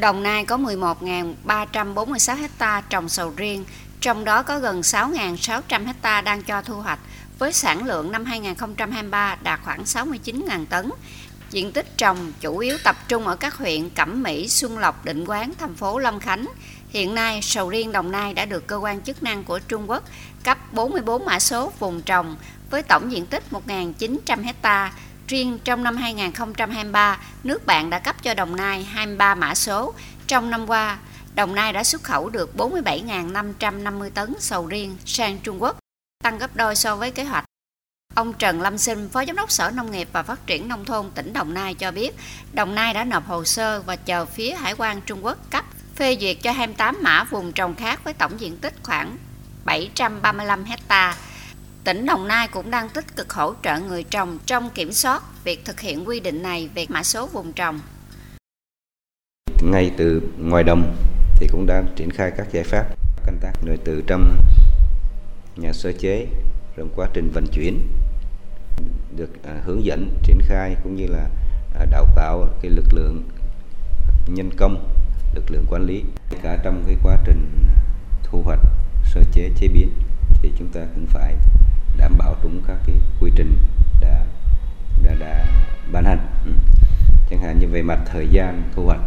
Đồng Nai có 11.346 hecta trồng sầu riêng, trong đó có gần 6.600 hecta đang cho thu hoạch, với sản lượng năm 2023 đạt khoảng 69.000 tấn. Diện tích trồng chủ yếu tập trung ở các huyện Cẩm Mỹ, Xuân Lộc, Định Quán, thành phố Long Khánh. Hiện nay, sầu riêng Đồng Nai đã được cơ quan chức năng của Trung Quốc cấp 44 mã số vùng trồng với tổng diện tích 1.900 hectare Riêng trong năm 2023, nước bạn đã cấp cho Đồng Nai 23 mã số. Trong năm qua, Đồng Nai đã xuất khẩu được 47.550 tấn sầu riêng sang Trung Quốc, tăng gấp đôi so với kế hoạch. Ông Trần Lâm Sinh, Phó Giám đốc Sở Nông nghiệp và Phát triển Nông thôn tỉnh Đồng Nai cho biết, Đồng Nai đã nộp hồ sơ và chờ phía Hải quan Trung Quốc cấp phê duyệt cho 28 mã vùng trồng khác với tổng diện tích khoảng 735 hectare Tỉnh Đồng Nai cũng đang tích cực hỗ trợ người trồng trong kiểm soát việc thực hiện quy định này về mã số vùng trồng. Ngay từ ngoài đồng thì cũng đang triển khai các giải pháp canh tác rồi từ trong nhà sơ chế trong quá trình vận chuyển, được à, hướng dẫn triển khai cũng như là à, đào tạo cái lực lượng nhân công, lực lượng quản lý cả trong cái quá trình thu hoạch, sơ chế chế biến thì chúng ta cũng phải đảm bảo đúng các cái quy trình đã đã đã ban hành ừ. chẳng hạn như về mặt thời gian, thu hoạch